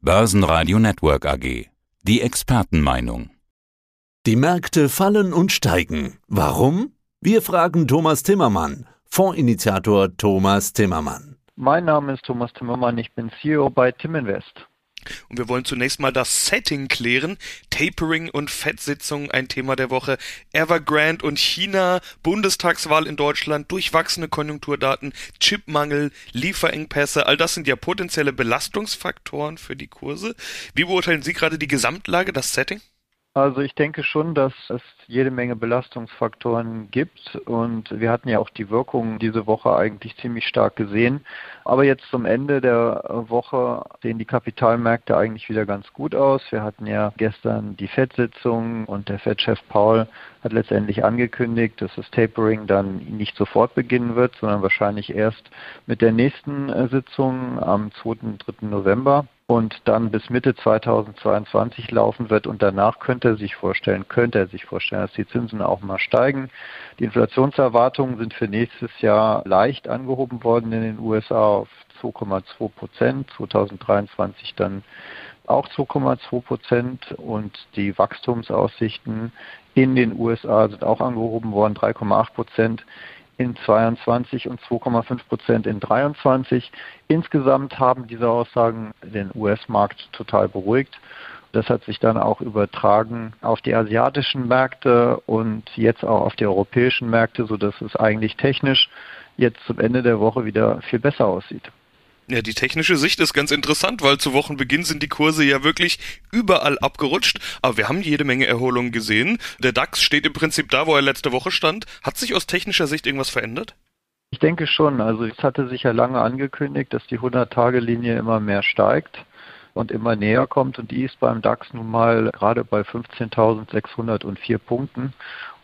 Börsenradio Network AG. Die Expertenmeinung. Die Märkte fallen und steigen. Warum? Wir fragen Thomas Timmermann, Fondsinitiator Thomas Timmermann. Mein Name ist Thomas Timmermann, ich bin CEO bei Timinvest. Und wir wollen zunächst mal das Setting klären. Tapering und Fettsitzung ein Thema der Woche. Evergrande und China, Bundestagswahl in Deutschland, durchwachsene Konjunkturdaten, Chipmangel, Lieferengpässe, all das sind ja potenzielle Belastungsfaktoren für die Kurse. Wie beurteilen Sie gerade die Gesamtlage, das Setting? Also ich denke schon, dass es jede Menge Belastungsfaktoren gibt und wir hatten ja auch die Wirkung diese Woche eigentlich ziemlich stark gesehen. Aber jetzt zum Ende der Woche sehen die Kapitalmärkte eigentlich wieder ganz gut aus. Wir hatten ja gestern die FED-Sitzung und der FED-Chef Paul hat letztendlich angekündigt, dass das Tapering dann nicht sofort beginnen wird, sondern wahrscheinlich erst mit der nächsten äh, Sitzung am 2. und 3. November und dann bis Mitte 2022 laufen wird und danach könnte er sich vorstellen, könnte er sich vorstellen, dass die Zinsen auch mal steigen. Die Inflationserwartungen sind für nächstes Jahr leicht angehoben worden in den USA auf 2,2 Prozent, 2023 dann auch 2,2 Prozent und die Wachstumsaussichten in den USA sind auch angehoben worden, 3,8 Prozent in 22 und 2,5 Prozent in 23. Insgesamt haben diese Aussagen den US-Markt total beruhigt. Das hat sich dann auch übertragen auf die asiatischen Märkte und jetzt auch auf die europäischen Märkte, sodass es eigentlich technisch jetzt zum Ende der Woche wieder viel besser aussieht. Ja, die technische Sicht ist ganz interessant, weil zu Wochenbeginn sind die Kurse ja wirklich überall abgerutscht. Aber wir haben jede Menge Erholungen gesehen. Der DAX steht im Prinzip da, wo er letzte Woche stand. Hat sich aus technischer Sicht irgendwas verändert? Ich denke schon. Also es hatte sich ja lange angekündigt, dass die 100-Tage-Linie immer mehr steigt und immer näher kommt. Und die ist beim DAX nun mal gerade bei 15.604 Punkten.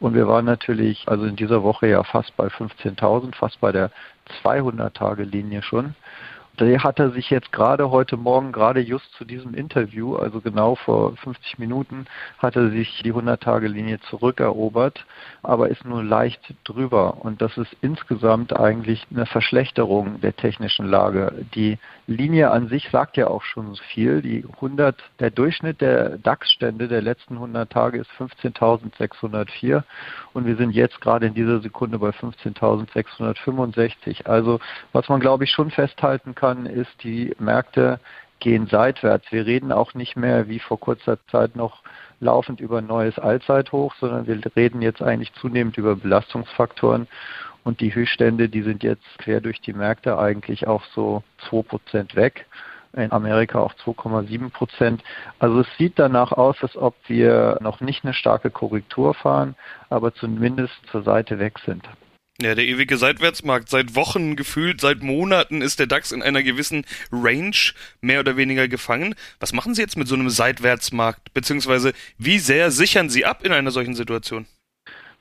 Und wir waren natürlich also in dieser Woche ja fast bei 15.000, fast bei der 200-Tage-Linie schon. Der hat er sich jetzt gerade heute Morgen, gerade just zu diesem Interview, also genau vor 50 Minuten, hat er sich die 100-Tage-Linie zurückerobert, aber ist nur leicht drüber. Und das ist insgesamt eigentlich eine Verschlechterung der technischen Lage. Die Linie an sich sagt ja auch schon so viel. Die 100, der Durchschnitt der DAX-Stände der letzten 100 Tage ist 15.604 und wir sind jetzt gerade in dieser Sekunde bei 15.665. Also was man glaube ich schon festhalten kann, kann, ist, die Märkte gehen seitwärts. Wir reden auch nicht mehr wie vor kurzer Zeit noch laufend über ein neues Allzeithoch, sondern wir reden jetzt eigentlich zunehmend über Belastungsfaktoren. Und die Höchststände, die sind jetzt quer durch die Märkte eigentlich auch so 2% weg. In Amerika auch 2,7 Prozent. Also es sieht danach aus, als ob wir noch nicht eine starke Korrektur fahren, aber zumindest zur Seite weg sind. Ja, der ewige Seitwärtsmarkt. Seit Wochen gefühlt, seit Monaten ist der DAX in einer gewissen Range mehr oder weniger gefangen. Was machen Sie jetzt mit so einem Seitwärtsmarkt? Beziehungsweise wie sehr sichern Sie ab in einer solchen Situation?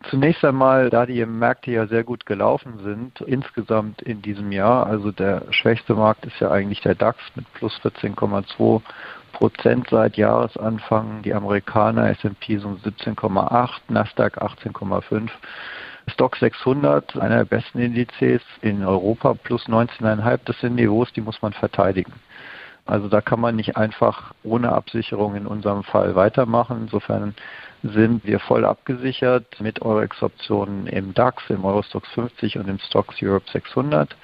Zunächst einmal, da die Märkte ja sehr gut gelaufen sind, insgesamt in diesem Jahr, also der schwächste Markt ist ja eigentlich der DAX mit plus 14,2 Prozent seit Jahresanfang, die Amerikaner S&P so 17,8, Nasdaq 18,5. Stock 600, einer der besten Indizes in Europa, plus 19,5, das sind Niveaus, die muss man verteidigen. Also da kann man nicht einfach ohne Absicherung in unserem Fall weitermachen. Insofern sind wir voll abgesichert mit Eurex-Optionen im DAX, im Eurostox 50 und im Stocks Europe 600.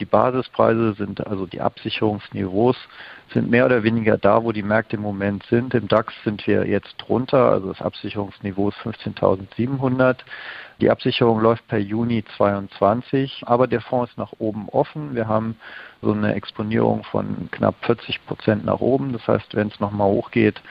Die Basispreise sind, also die Absicherungsniveaus, sind mehr oder weniger da, wo die Märkte im Moment sind. Im DAX sind wir jetzt drunter, also das Absicherungsniveau ist 15.700. Die Absicherung läuft per Juni 22, aber der Fonds ist nach oben offen. Wir haben so eine Exponierung von knapp 40 Prozent nach oben. Das heißt, wenn es nochmal hochgeht,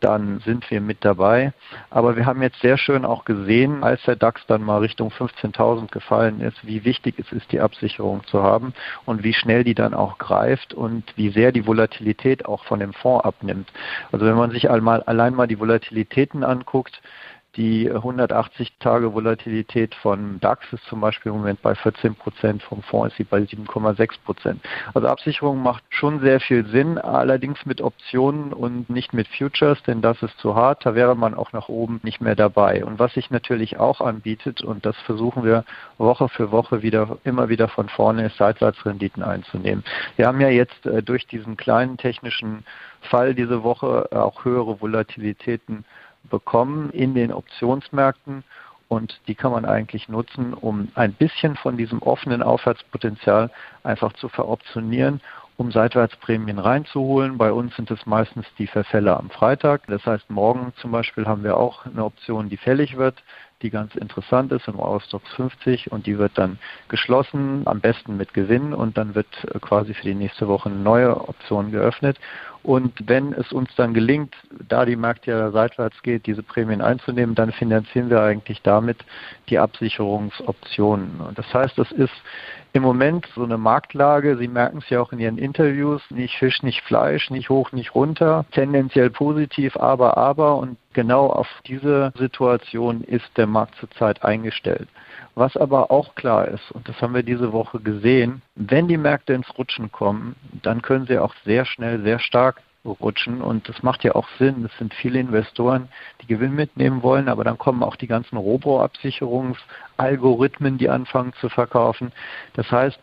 dann sind wir mit dabei. Aber wir haben jetzt sehr schön auch gesehen, als der DAX dann mal Richtung 15.000 gefallen ist, wie wichtig es ist, die Absicherung zu haben und wie schnell die dann auch greift und wie sehr die Volatilität auch von dem Fonds abnimmt. Also wenn man sich einmal, allein mal die Volatilitäten anguckt, Die 180-Tage-Volatilität von DAX ist zum Beispiel im Moment bei 14 Prozent, vom Fonds ist sie bei 7,6 Prozent. Also Absicherung macht schon sehr viel Sinn, allerdings mit Optionen und nicht mit Futures, denn das ist zu hart. Da wäre man auch nach oben nicht mehr dabei. Und was sich natürlich auch anbietet, und das versuchen wir Woche für Woche wieder, immer wieder von vorne, ist Seitwärtsrenditen einzunehmen. Wir haben ja jetzt äh, durch diesen kleinen technischen Fall diese Woche auch höhere Volatilitäten bekommen in den Optionsmärkten und die kann man eigentlich nutzen, um ein bisschen von diesem offenen Aufwärtspotenzial einfach zu veroptionieren, um Seitwärtsprämien reinzuholen. Bei uns sind es meistens die Verfälle am Freitag. Das heißt, morgen zum Beispiel haben wir auch eine Option, die fällig wird die ganz interessant ist im Eurostox 50 und die wird dann geschlossen, am besten mit Gewinn und dann wird äh, quasi für die nächste Woche eine neue Option geöffnet. Und wenn es uns dann gelingt, da die Märkte ja seitwärts geht, diese Prämien einzunehmen, dann finanzieren wir eigentlich damit die Absicherungsoptionen. Und das heißt, das ist im Moment so eine Marktlage, Sie merken es ja auch in Ihren Interviews, nicht Fisch, nicht Fleisch, nicht hoch, nicht runter, tendenziell positiv, aber, aber und genau auf diese Situation ist der Markt zurzeit eingestellt. Was aber auch klar ist, und das haben wir diese Woche gesehen, wenn die Märkte ins Rutschen kommen, dann können sie auch sehr schnell, sehr stark rutschen. Und das macht ja auch Sinn. Es sind viele Investoren, die Gewinn mitnehmen wollen, aber dann kommen auch die ganzen Robo-Absicherungsalgorithmen, die anfangen zu verkaufen. Das heißt,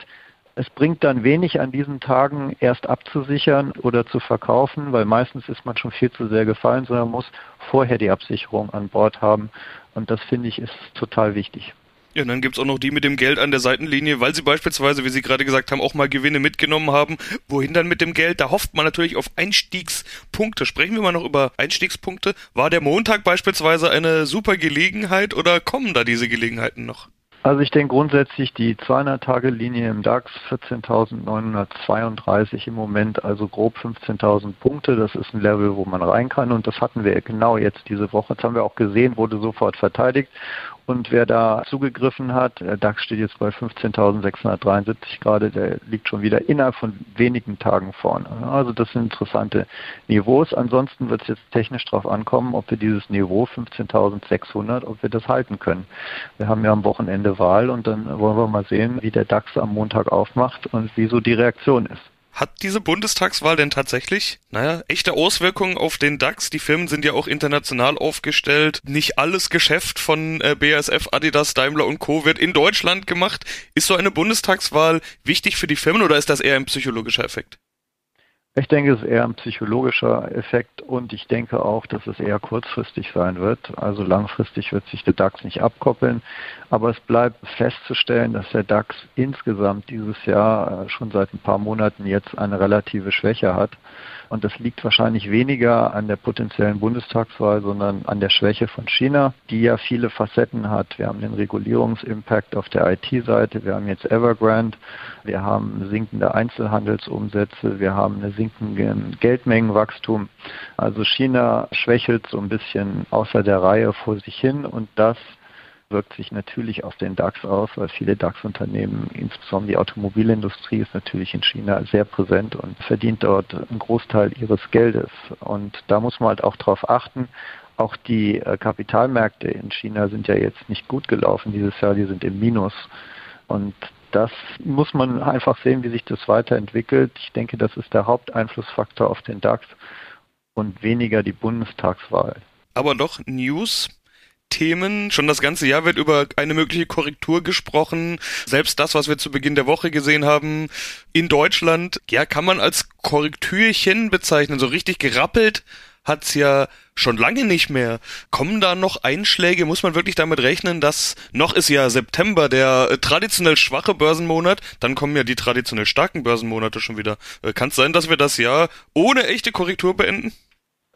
es bringt dann wenig an diesen Tagen erst abzusichern oder zu verkaufen, weil meistens ist man schon viel zu sehr gefallen, sondern muss vorher die Absicherung an Bord haben. Und das finde ich ist total wichtig. Ja, und dann gibt's auch noch die mit dem Geld an der Seitenlinie, weil sie beispielsweise, wie Sie gerade gesagt haben, auch mal Gewinne mitgenommen haben. Wohin dann mit dem Geld? Da hofft man natürlich auf Einstiegspunkte. Sprechen wir mal noch über Einstiegspunkte. War der Montag beispielsweise eine super Gelegenheit oder kommen da diese Gelegenheiten noch? Also ich denke grundsätzlich die 200-Tage-Linie im DAX 14.932 im Moment, also grob 15.000 Punkte. Das ist ein Level, wo man rein kann und das hatten wir genau jetzt diese Woche. Das haben wir auch gesehen, wurde sofort verteidigt und wer da zugegriffen hat, der DAX steht jetzt bei 15.673 gerade, der liegt schon wieder innerhalb von wenigen Tagen vorne. Also das sind interessante Niveaus. Ansonsten wird es jetzt technisch darauf ankommen, ob wir dieses Niveau 15.600, ob wir das halten können. Wir haben ja am Wochenende Wahl und dann wollen wir mal sehen, wie der DAX am Montag aufmacht und wieso die Reaktion ist. Hat diese Bundestagswahl denn tatsächlich, naja, echte Auswirkungen auf den DAX? Die Firmen sind ja auch international aufgestellt. Nicht alles Geschäft von äh, BASF, Adidas, Daimler und Co. wird in Deutschland gemacht. Ist so eine Bundestagswahl wichtig für die Firmen oder ist das eher ein psychologischer Effekt? Ich denke, es ist eher ein psychologischer Effekt und ich denke auch, dass es eher kurzfristig sein wird. Also langfristig wird sich der DAX nicht abkoppeln. Aber es bleibt festzustellen, dass der DAX insgesamt dieses Jahr äh, schon seit ein paar Monaten jetzt eine relative Schwäche hat. Und das liegt wahrscheinlich weniger an der potenziellen Bundestagswahl, sondern an der Schwäche von China, die ja viele Facetten hat. Wir haben den Regulierungsimpact auf der IT-Seite, wir haben jetzt Evergrande, wir haben sinkende Einzelhandelsumsätze, wir haben eine sinkende Geldmengenwachstum. Also China schwächelt so ein bisschen außer der Reihe vor sich hin und das wirkt sich natürlich auf den DAX aus, weil viele DAX-Unternehmen, insbesondere die Automobilindustrie, ist natürlich in China sehr präsent und verdient dort einen Großteil ihres Geldes. Und da muss man halt auch darauf achten. Auch die äh, Kapitalmärkte in China sind ja jetzt nicht gut gelaufen dieses Jahr, die sind im Minus. Und das muss man einfach sehen, wie sich das weiterentwickelt. Ich denke, das ist der Haupteinflussfaktor auf den DAX und weniger die Bundestagswahl. Aber doch News Themen. Schon das ganze Jahr wird über eine mögliche Korrektur gesprochen. Selbst das, was wir zu Beginn der Woche gesehen haben in Deutschland, ja, kann man als Korrektürchen bezeichnen. So richtig gerappelt hat's ja schon lange nicht mehr. Kommen da noch Einschläge? Muss man wirklich damit rechnen, dass noch ist ja September der traditionell schwache Börsenmonat, dann kommen ja die traditionell starken Börsenmonate schon wieder. Äh, Kann es sein, dass wir das Jahr ohne echte Korrektur beenden?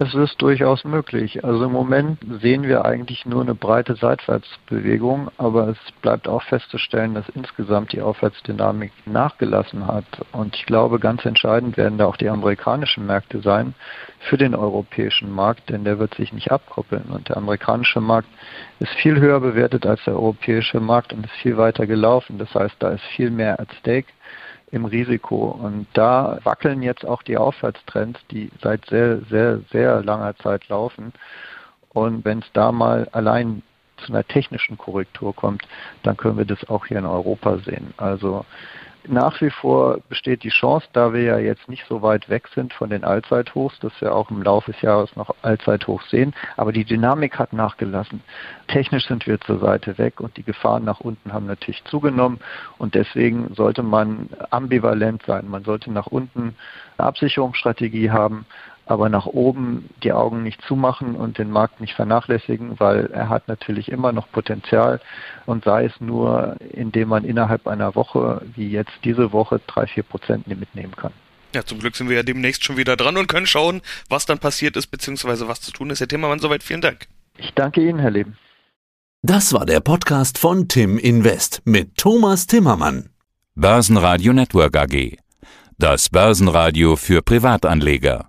Es ist durchaus möglich. Also im Moment sehen wir eigentlich nur eine breite Seitwärtsbewegung, aber es bleibt auch festzustellen, dass insgesamt die Aufwärtsdynamik nachgelassen hat. Und ich glaube, ganz entscheidend werden da auch die amerikanischen Märkte sein für den europäischen Markt, denn der wird sich nicht abkoppeln. Und der amerikanische Markt ist viel höher bewertet als der europäische Markt und ist viel weiter gelaufen. Das heißt, da ist viel mehr at stake im Risiko. Und da wackeln jetzt auch die Aufwärtstrends, die seit sehr, sehr, sehr langer Zeit laufen. Und wenn es da mal allein zu einer technischen Korrektur kommt, dann können wir das auch hier in Europa sehen. Also nach wie vor besteht die Chance, da wir ja jetzt nicht so weit weg sind von den Allzeithochs, dass wir auch im Laufe des Jahres noch Allzeithochs sehen, aber die Dynamik hat nachgelassen. Technisch sind wir zur Seite weg und die Gefahren nach unten haben natürlich zugenommen und deswegen sollte man ambivalent sein. Man sollte nach unten eine Absicherungsstrategie haben, aber nach oben die Augen nicht zumachen und den Markt nicht vernachlässigen, weil er hat natürlich immer noch Potenzial und sei es nur, indem man innerhalb einer Woche, wie jetzt diese Woche, drei, vier Prozent mitnehmen kann. Ja, zum Glück sind wir ja demnächst schon wieder dran und können schauen, was dann passiert ist, beziehungsweise was zu tun ist. Herr Timmermann, soweit vielen Dank. Ich danke Ihnen, Herr Leben. Das war der Podcast von Tim Invest mit Thomas Timmermann. Börsenradio Network AG. Das Börsenradio für Privatanleger.